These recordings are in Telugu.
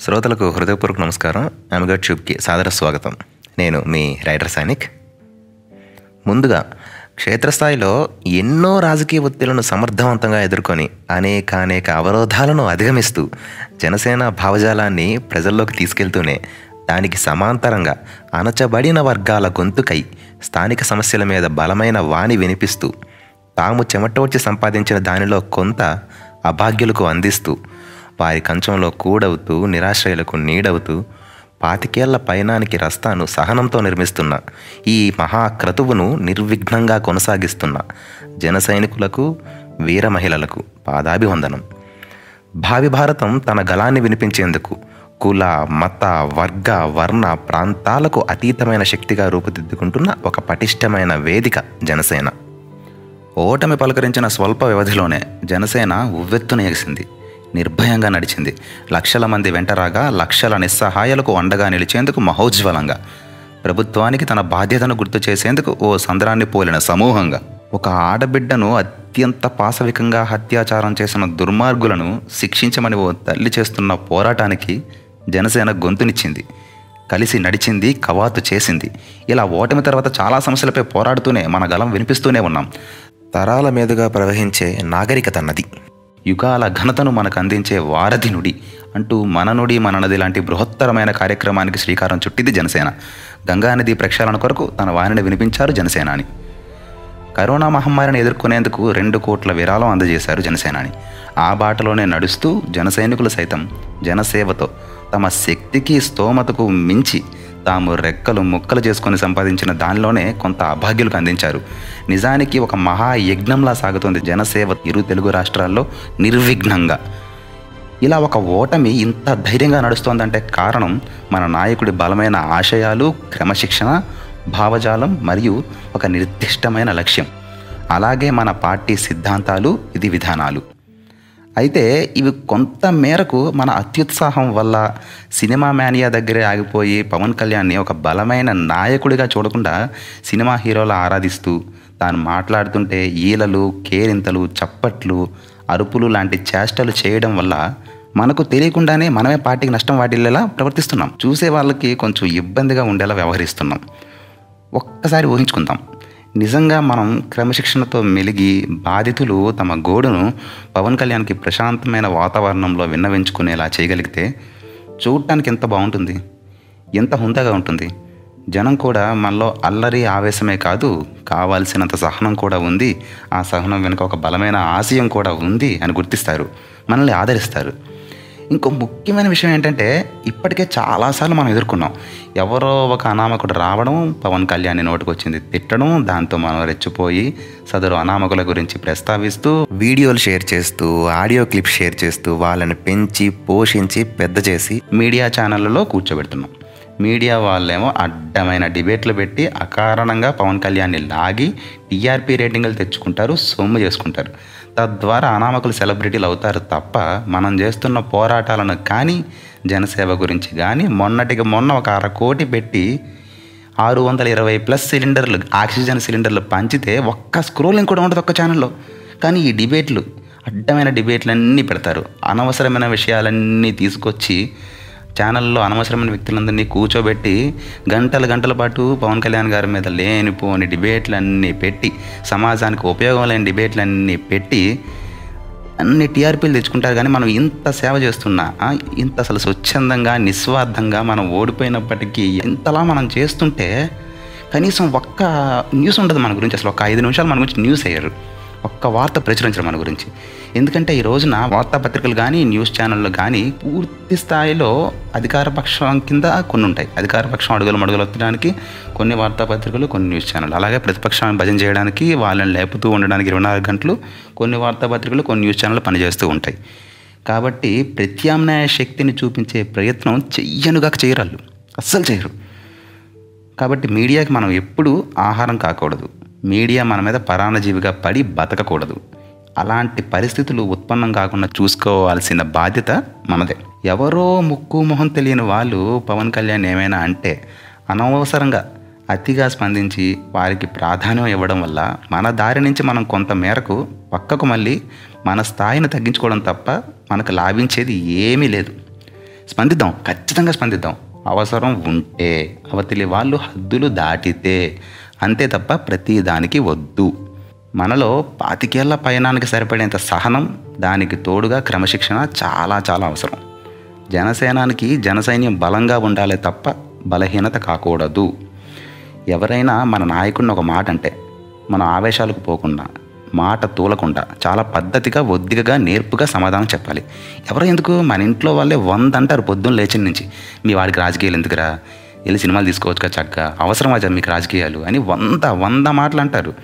శ్రోతలకు హృదయపూర్వక నమస్కారం. అమగడ్ ట్యూబ్కి సాదర స్వాగతం. నేను మీ రైడర్ సైనిక్. ముందుగా క్షేత్రస్థాయిలో ఎన్నో రాజకీయ ఒత్తిళ్ళను సమర్థవంతంగా ఎదుర్కొని అనేక అనేక అవరోధాలను అధిగమిస్తూ జనసేన భావజాలాన్ని ప్రజల్లోకి తీసుకెళ్తూనే దానికి సమాంతరంగా అణచబడిన వర్గాల గొంతుకై స్థానిక సమస్యల మీద బలమైన వాణి వినిపిస్తూ తాము చెమటోడ్చి సంపాదించిన దానిలో కొంత అభాగ్యులకు అందిస్తూ వారి కంచంలో కూడవుతూ నిరాశ్రయులకు నీడవుతూ పాతికేళ్ళ పయనానికి రస్తాను సహనంతో నిర్మిస్తున్న ఈ మహాక్రతువును నిర్విఘ్నంగా కొనసాగిస్తున్న జన సైనికులకు వీర మహిళలకు పాదాభివందనం. భావి భారతం తన గలాన్ని వినిపించేందుకు కుల మత వర్గ వర్ణ ప్రాంతాలకు అతీతమైన శక్తిగా రూపుదిద్దుకుంటున్న ఒక పటిష్టమైన వేదిక జనసేన. ఓటమి పలకరించిన స్వల్ప వ్యవధిలోనే జనసేన ఉవ్వెత్తున ఎగిసింది. నిర్భయంగా నడిచింది. లక్షల మంది వెంటరాగా లక్షల నిస్సహాయాలకు అండగా నిలిచేందుకు మహోజ్వలంగా. ప్రభుత్వానికి తన బాధ్యతను గుర్తు చేసేందుకు ఓ సంద్రాన్ని పోలిన సమూహంగా. ఒక ఆడబిడ్డను అత్యంత పాశవికంగా అత్యాచారం చేసిన దుర్మార్గులను శిక్షించమని ఓ తల్లి చేస్తున్న పోరాటానికి జనసేన గొంతునిచ్చింది. కలిసి నడిచింది కవాతు చేసింది. ఇలా ఓటమి తర్వాత చాలా సమస్యలపై పోరాడుతూనే మన గలం వినిపిస్తూనే ఉన్నాం. తరాల మీదుగా ప్రవహించే నాగరికత నది. యుగాల ఘనతను మనకు అందించే వారధి నుడి అంటూ మన నుడి మన నది లాంటి బృహత్తరమైన కార్యక్రమానికి శ్రీకారం చుట్టింది జనసేన. గంగానది ప్రక్షాళన కొరకు తన వాణిని వినిపించారు జనసేనాని. కరోనా మహమ్మారిని ఎదుర్కొనేందుకు రెండు కోట్ల విరాళం అందజేశారు జనసేనాని. ఆ బాటలోనే నడుస్తూ జనసైనికులు సైతం జనసేవతో తమ శక్తికి స్తోమతకు మించి తాము రెక్కలు ముక్కలు చేసుకొని సంపాదించిన దానిలోనే కొంత అభాగ్యులకు అందించారు. నిజానికి ఒక మహాయజ్ఞంలా సాగుతుంది జనసేవ ఇరు తెలుగు రాష్ట్రాల్లో నిర్విఘ్నంగా. ఇలా ఒక ఓటమి ఇంత ధైర్యంగా నడుస్తోందంటే కారణం మన నాయకుడి బలమైన ఆశయాలు క్రమశిక్షణ భావజాలం మరియు ఒక నిర్దిష్టమైన లక్ష్యం. అలాగే మన పార్టీ సిద్ధాంతాలు ఇది విధానాలు. అయితే ఇవి కొంత మేరకు మన అత్యుత్సాహం వల్ల సినిమా మేనియా దగ్గరే ఆగిపోయి పవన్ కళ్యాణ్ని ఒక బలమైన నాయకుడిగా చూడకుండా సినిమా హీరోలా ఆరాధిస్తూ తాను మాట్లాడుతుంటే ఈలలు కేరింతలు చప్పట్లు అరుపులు లాంటి చేష్టలు చేయడం వల్ల మనకు తెలియకుండానే మనమే పార్టీకి నష్టం వాటిల్లేలా ప్రవర్తిస్తున్నాం. చూసే వాళ్ళకి కొంచెం ఇబ్బందిగా ఉండేలా వ్యవహరిస్తున్నాం. ఒక్కసారి ఊహించుకుందాం. నిజంగా మనం క్రమశిక్షణతో మెలిగి బాధితులు తమ గోడును పవన్ కళ్యాణ్కి ప్రశాంతమైన వాతావరణంలో విన్నవించుకునేలా చేయగలిగితే చూడటానికి ఎంత బాగుంటుంది? ఎంత హుందాగా ఉంటుంది? జనం కూడా మనలో అల్లరి ఆవేశమే కాదు కావాల్సినంత సహనం కూడా ఉంది. ఆ సహనం వెనుక ఒక బలమైన ఆశయం కూడా ఉంది అని గుర్తిస్తారు. మనల్ని ఆదరిస్తారు. ఇంకో ముఖ్యమైన విషయం ఏంటంటే ఇప్పటికే చాలాసార్లు మనం ఎదుర్కొన్నాం. ఎవరో ఒక అనామకుడు రావడం పవన్ కళ్యాణ్ నోటికి వచ్చింది తిట్టడం దాంతో మనం రెచ్చిపోయి సదరు అనామకుల గురించి ప్రస్తావిస్తూ వీడియోలు షేర్ చేస్తూ ఆడియో క్లిప్ షేర్ చేస్తూ వాళ్ళని పెంచి పోషించి పెద్ద చేసి మీడియా ఛానళ్ళలో కూర్చోబెడుతున్నాం. మీడియా వాళ్ళేమో అడ్డమైన డిబేట్లు పెట్టి అకారణంగా పవన్ కళ్యాణ్ని లాగి టీఆర్పీ రేటింగ్లు తెచ్చుకుంటారు సొమ్ము చేసుకుంటారు. తద్వారా అనామకులు సెలబ్రిటీలు అవుతారు తప్ప మనం చేస్తున్న పోరాటాలను కానీ జనసేవ గురించి కానీ మొన్నటికి మొన్న ఒక అర కోటి పెట్టి ఆరు వందల ఇరవై ప్లస్ సిలిండర్లు ఆక్సిజన్ సిలిండర్లు పంచితే ఒక్క స్క్రోలింగ్ కూడా ఉండదు ఒక్క ఛానల్లో. కానీ ఈ డిబేట్లు అడ్డమైన డిబేట్లన్నీ పెడతారు. అనవసరమైన విషయాలన్నీ తీసుకొచ్చి ఛానల్లో అనవసరమైన వ్యక్తులందరినీ కూర్చోబెట్టి గంటల గంటల పాటు పవన్ కళ్యాణ్ గారి మీద లేనిపోని డిబేట్లన్నీ పెట్టి సమాజానికి ఉపయోగం లేని డిబేట్లన్నీ పెట్టి అన్ని టీఆర్పీలు తెచ్చుకుంటారు. కానీ మనం ఇంత సేవ చేస్తున్నా ఇంత అసలు స్వచ్ఛందంగా నిస్వార్థంగా మనం ఓడిపోయినప్పటికీ ఇంతలా మనం చేస్తుంటే కనీసం ఒక్క న్యూస్ ఉండదు మన గురించి. అసలు ఒక ఐదు నిమిషాలు మన గురించి న్యూస్ అయ్యారు. ఒక్క వార్త ప్రచురించడం మన గురించి. ఎందుకంటే ఈ రోజున వార్తాపత్రికలు కానీ న్యూస్ ఛానళ్ళు కానీ పూర్తి స్థాయిలో అధికారపక్షం కింద కొన్ని ఉంటాయి. అధికారపక్షం అడుగులు మడుగులు ఎత్తడానికి కొన్ని వార్తాపత్రికలు కొన్ని న్యూస్ ఛానల్ అలాగే ప్రతిపక్షాన్ని భజన చేయడానికి వాళ్ళని లేపుతూ ఉండడానికి ఇరవై నాలుగు గంటలు కొన్ని వార్తాపత్రికలు కొన్ని న్యూస్ ఛానళ్ళు పనిచేస్తూ ఉంటాయి. కాబట్టి ప్రత్యామ్నాయ శక్తిని చూపించే ప్రయత్నం చెయ్యనుగా చేయరాళ్ళు. అస్సలు చేయరు. కాబట్టి మీడియాకి మనం ఎప్పుడూ ఆహారం కాకూడదు. మీడియా మన మీద పరాణజీవిగా పడి బతకకూడదు. అలాంటి పరిస్థితులు ఉత్పన్నం కాకుండా చూసుకోవాల్సిన బాధ్యత మనదే. ఎవరో ముక్కు మొహం తెలియని వాళ్ళు పవన్ కళ్యాణ్ ఏమైనా అంటే అనవసరంగా అతిగా స్పందించి వారికి ప్రాధాన్యం ఇవ్వడం వల్ల మన దారి నుంచి మనం కొంత మేరకు పక్కకు మళ్ళీ మన స్థాయిని తగ్గించుకోవడం తప్ప మనకు లాభించేది ఏమీ లేదు. స్పందిద్దాం ఖచ్చితంగా స్పందిద్దాం. అవసరం ఉంటే అవతలి వాళ్ళు హద్దులు దాటితే అంతే తప్ప ప్రతిదానికి వద్దు. మనలో పాతికేళ్ళ పయనానికి సరిపడేంత సహనం దానికి తోడుగా క్రమశిక్షణ చాలా చాలా అవసరం. జనసేనానికి జనసైన్యం బలంగా ఉండాలి తప్ప బలహీనత కాకూడదు. ఎవరైనా మన నాయకుడిని ఒక మాట అంటే మన ఆవేశాలకు పోకుండా మాట తూలకుండా చాలా పద్ధతిగా ఒద్దిగా నేర్పుగా సమాధానం చెప్పాలి. ఎవరో ఎందుకు? మన ఇంట్లో వాళ్ళే వంద అంటారు పొద్దున్న లేచిన నుంచి. మీ వాడికి రాజకీయాలు ఎందుకురా? వెళ్ళి సినిమాలు తీసుకోవచ్చు చక్కగా. అవసరమా జ- మీకు రాజకీయాలు? అని వంద వంద మాటలు అంటారు.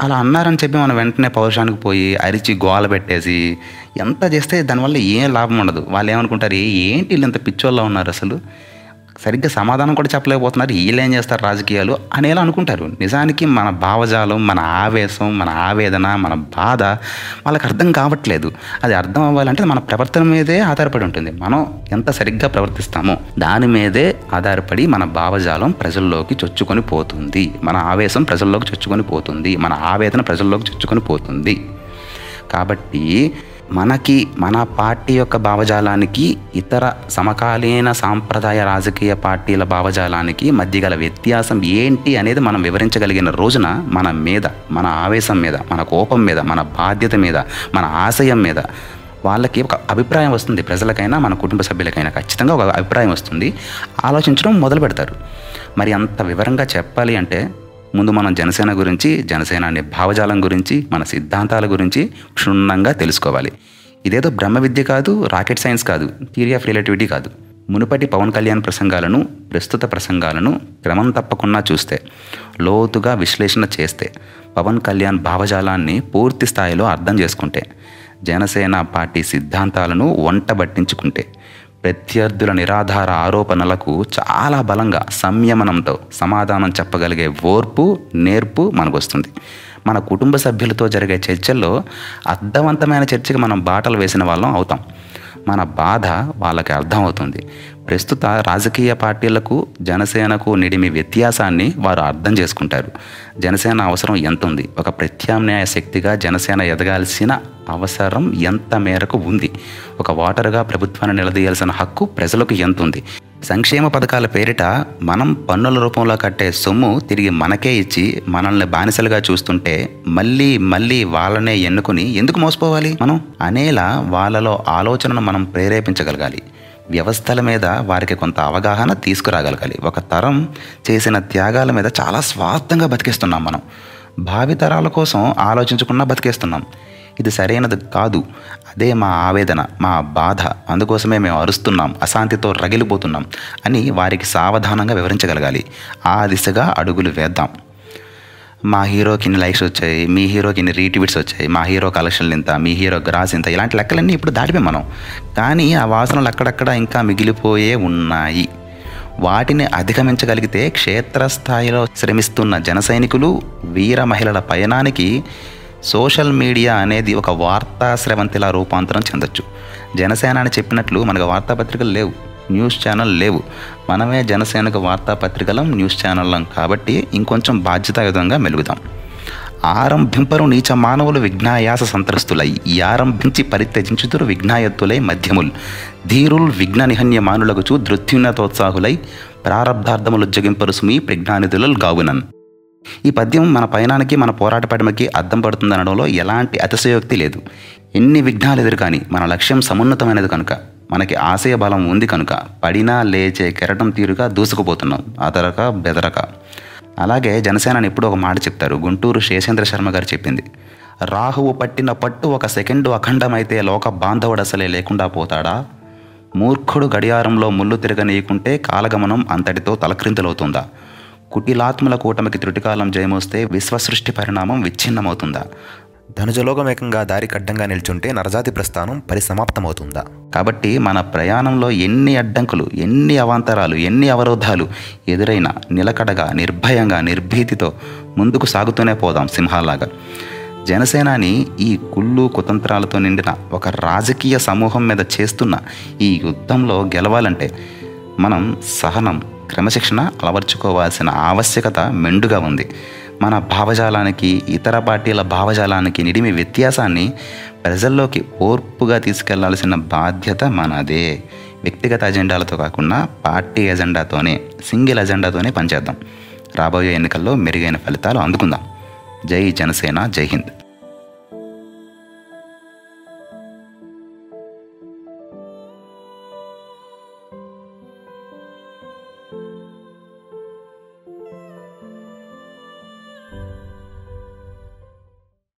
అలా అన్నారని చెప్పి మనం వెంటనే పౌరుషానికి పోయి అరిచి గోల పెట్టేసి ఎంత చేస్తే దానివల్ల ఏం లాభం ఉండదు. వాళ్ళు ఏమనుకుంటారు? "ఏ- ఏంటి వీళ్ళు ఇంత పిచ్చోళ్ళ ఉన్నారు అసలు? సరిగ్గా సమాధానం కూడా చెప్పలేకపోతున్నారు. వీళ్ళు ఏం చేస్తారు రాజకీయాలు అనేలా అనుకుంటారు. నిజానికి మన భావజాలం మన ఆవేశం మన ఆవేదన మన బాధ వాళ్ళకి అర్థం కావట్లేదు. అది అర్థం అవ్వాలంటే మన ప్రవర్తన మీదే ఆధారపడి ఉంటుంది. మనం ఎంత సరిగ్గా ప్రవర్తిస్తామో దాని మీదే ఆధారపడి మన భావజాలం ప్రజల్లోకి చొచ్చుకొని పోతుంది. మన ఆవేశం ప్రజల్లోకి చొచ్చుకొని పోతుంది. మన ఆవేదన ప్రజల్లోకి చొచ్చుకొని పోతుంది. కాబట్టి మనకి మన పార్టీ యొక్క భావజాలానికి ఇతర సమకాలీన సాంప్రదాయ రాజకీయ పార్టీల భావజాలానికి మధ్య గల వ్యత్యాసం ఏంటి అనేది మనం వివరించగలిగిన రోజున మన మీద మన ఆవేశం మీద మన కోపం మీద మన బాధ్యత మీద మన ఆశయం మీద వాళ్ళకి ఒక అభిప్రాయం వస్తుంది. ప్రజలకైనా మన కుటుంబ సభ్యులకైనా ఖచ్చితంగా ఒక అభిప్రాయం వస్తుంది. ఆలోచించడం మొదలు పెడతారు. మరి అంత వివరంగా చెప్పాలి అంటే ముందు మనం జనసేన గురించి జనసేన అనే భావజాలం గురించి మన సిద్ధాంతాల గురించి క్షుణ్ణంగా తెలుసుకోవాలి. ఇదేదో బ్రహ్మ విద్య కాదు రాకెట్ సైన్స్ కాదు థియరీ ఆఫ్ రిలేటివిటీ కాదు. మునుపటి పవన్ కళ్యాణ్ ప్రసంగాలను ప్రస్తుత ప్రసంగాలను క్రమం తప్పకుండా చూస్తే లోతుగా విశ్లేషణ చేస్తే పవన్ కళ్యాణ్ భావజాలాన్ని పూర్తి స్థాయిలో అర్థం చేసుకుంటే జనసేన పార్టీ సిద్ధాంతాలను వంట పట్టించుకుంటే ప్రత్యర్థుల నిరాధార ఆరోపణలకు చాలా బలంగా సంయమనంతో సమాధానం చెప్పగలిగే ఓర్పు నేర్పు మనకు వస్తుంది మన కుటుంబ సభ్యులతో జరిగే చర్చల్లో అర్థవంతమైన చర్చకి మనం బాటలు వేసిన వాళ్ళం అవుతాం. మన బాధ వాళ్ళకి అర్థమవుతుంది. ప్రస్తుత రాజకీయ పార్టీలకు జనసేనకు నిడిమి వ్యత్యాసాన్ని వారు అర్థం చేసుకుంటారు. జనసేన అవసరం ఎంత ఉంది ఒక ప్రత్యామ్నాయ శక్తిగా జనసేన ఎదగాల్సిన అవసరం ఎంత మేరకు ఉంది? ఒక ఓటరుగా ప్రభుత్వాన్ని నిలదీయాల్సిన హక్కు ప్రజలకు ఎంత ఉంది సంక్షేమ పథకాల పేరిట మనం పన్నుల రూపంలో కట్టే సొమ్ము తిరిగి మనకే ఇచ్చి మనల్ని బానిసలుగా చూస్తుంటే మళ్ళీ మళ్ళీ వాళ్ళనే ఎన్నుకుని ఎందుకు మోసపోవాలి మనం? అనేలా వాళ్ళలో ఆలోచనను మనం ప్రేరేపించగలగాలి. వ్యవస్థల మీద వారికి కొంత అవగాహన తీసుకురాగలగాలి. ఒక తరం చేసిన త్యాగాల మీద చాలా స్వార్థంగా బతికేస్తున్నాం మనం. భావితరాల కోసం ఆలోచించకుండా బతికేస్తున్నాం. ఇది సరైనది కాదు. అదే మా ఆవేదన మా బాధ. అందుకోసమే మేము అరుస్తున్నాం అశాంతితో రగిలిపోతున్నాం అని వారికి సావధానంగా వివరించగలగాలి. ఆ దిశగా అడుగులు వేద్దాం. మా హీరోకి ఇన్ని లైక్స్ వచ్చాయి మీ హీరోకి ఇన్ని రీట్వీట్స్ వచ్చాయి మా హీరో కలెక్షన్లు ఇంత మీ హీరో గ్రాస్ ఇంత ఇలాంటి లెక్కలన్నీ ఇప్పుడు దాటిపోయి మనం. కానీ ఆ వాసనలు అక్కడక్కడ ఇంకా మిగిలిపోయే ఉన్నాయి. వాటిని అధిగమించగలిగితే క్షేత్రస్థాయిలో శ్రమిస్తున్న జన సైనికులు వీర మహిళల పయనానికి సోషల్ మీడియా అనేది ఒక వార్తా స్రవంతిలా రూపాంతరం చెందొచ్చు. జనసేన అని చెప్పినట్లు మనకు వార్తాపత్రికలు లేవు న్యూస్ ఛానల్ లేవు. మనమే జనసేనకు వార్తాపత్రికలం న్యూస్ ఛానళ్ళం కాబట్టి ఇంకొంచెం బాధ్యతాయుతంగా మెలుగుదాం. ఆరంభింపరు నీచ మానవులు విఘ్నాయాస సంతరస్తులై ఆరంభించి పరిత్యజించుతురు విఘ్నాయత్తులై మధ్యముల్. ధీరుల్ విఘ్న నిహన్య మానులగుచు ధృత్యున్నతోత్సాహులై ప్రారబ్ధార్థములు జగింపరు సుమి ప్రజ్ఞానిధులు గావునన్. ఈ పద్యం మన పయనానికి మన పోరాట పటిమకి అద్దం పడుతుందనడంలో ఎలాంటి అతిశయోక్తి లేదు. ఎన్ని విఘ్నాలు ఎదురు కానీ మన లక్ష్యం సమున్నతమైనది కనుక మనకి ఆశయ బలం ఉంది కనుక పడినా లేచే కెరటం తీరుగా దూసుకుపోతున్నాం. అదరక బెదరక. అలాగే జనసేనని ఎప్పుడు ఒక మాట చెప్తారు గుంటూరు శేషేంద్ర శర్మ గారు చెప్పింది. రాహువు పట్టిన పట్టు ఒక సెకండు అఖండమైతే లోక బాంధవుడు అసలే లేకుండా పోతాడా? మూర్ఖుడు గడియారంలో ముళ్ళు తిరగనీయకుంటే కాలగమనం అంతటితో తలక్రింతలవుతుందా కుటిలాత్మల కూటమికి త్రుటికాలం జయమొస్తే విశ్వసృష్టి పరిణామం విచ్ఛిన్నమవుతుందా? ధనుజలోకమేకంగా దారి కడ్డంగా నిల్చుంటే నరజాతి ప్రస్థానం పరిసమాప్తమవుతుందా? కాబట్టి మన ప్రయాణంలో ఎన్ని అడ్డంకులు ఎన్ని అవాంతరాలు ఎన్ని అవరోధాలు ఎదురైనా నిలకడగా నిర్భయంగా నిర్భీతితో ముందుకు సాగుతూనే పోదాం సింహాలాగా జనసేనాని ఈ కుళ్ళు కుతంత్రాలతో నిండిన ఒక రాజకీయ సమూహం మీద చేస్తున్న ఈ యుద్ధంలో గెలవాలంటే మనం సహనం క్రమశిక్షణ అలవర్చుకోవాల్సిన ఆవశ్యకత మెండుగా ఉంది. మన భావజాలానికి ఇతర పార్టీల భావజాలానికి నిడిమి వ్యత్యాసాన్ని ప్రజల్లోకి ఓర్పుగా తీసుకెళ్ళాల్సిన బాధ్యత మనదే. వ్యక్తిగత అజెండాలతో కాకుండా పార్టీ ఎజెండాతోనే సింగిల్ ఎజెండాతోనే పనిచేద్దాం. రాబోయే ఎన్నికల్లో మెరుగైన ఫలితాలు అందుకుందాం. జై జనసేన జై హింద్.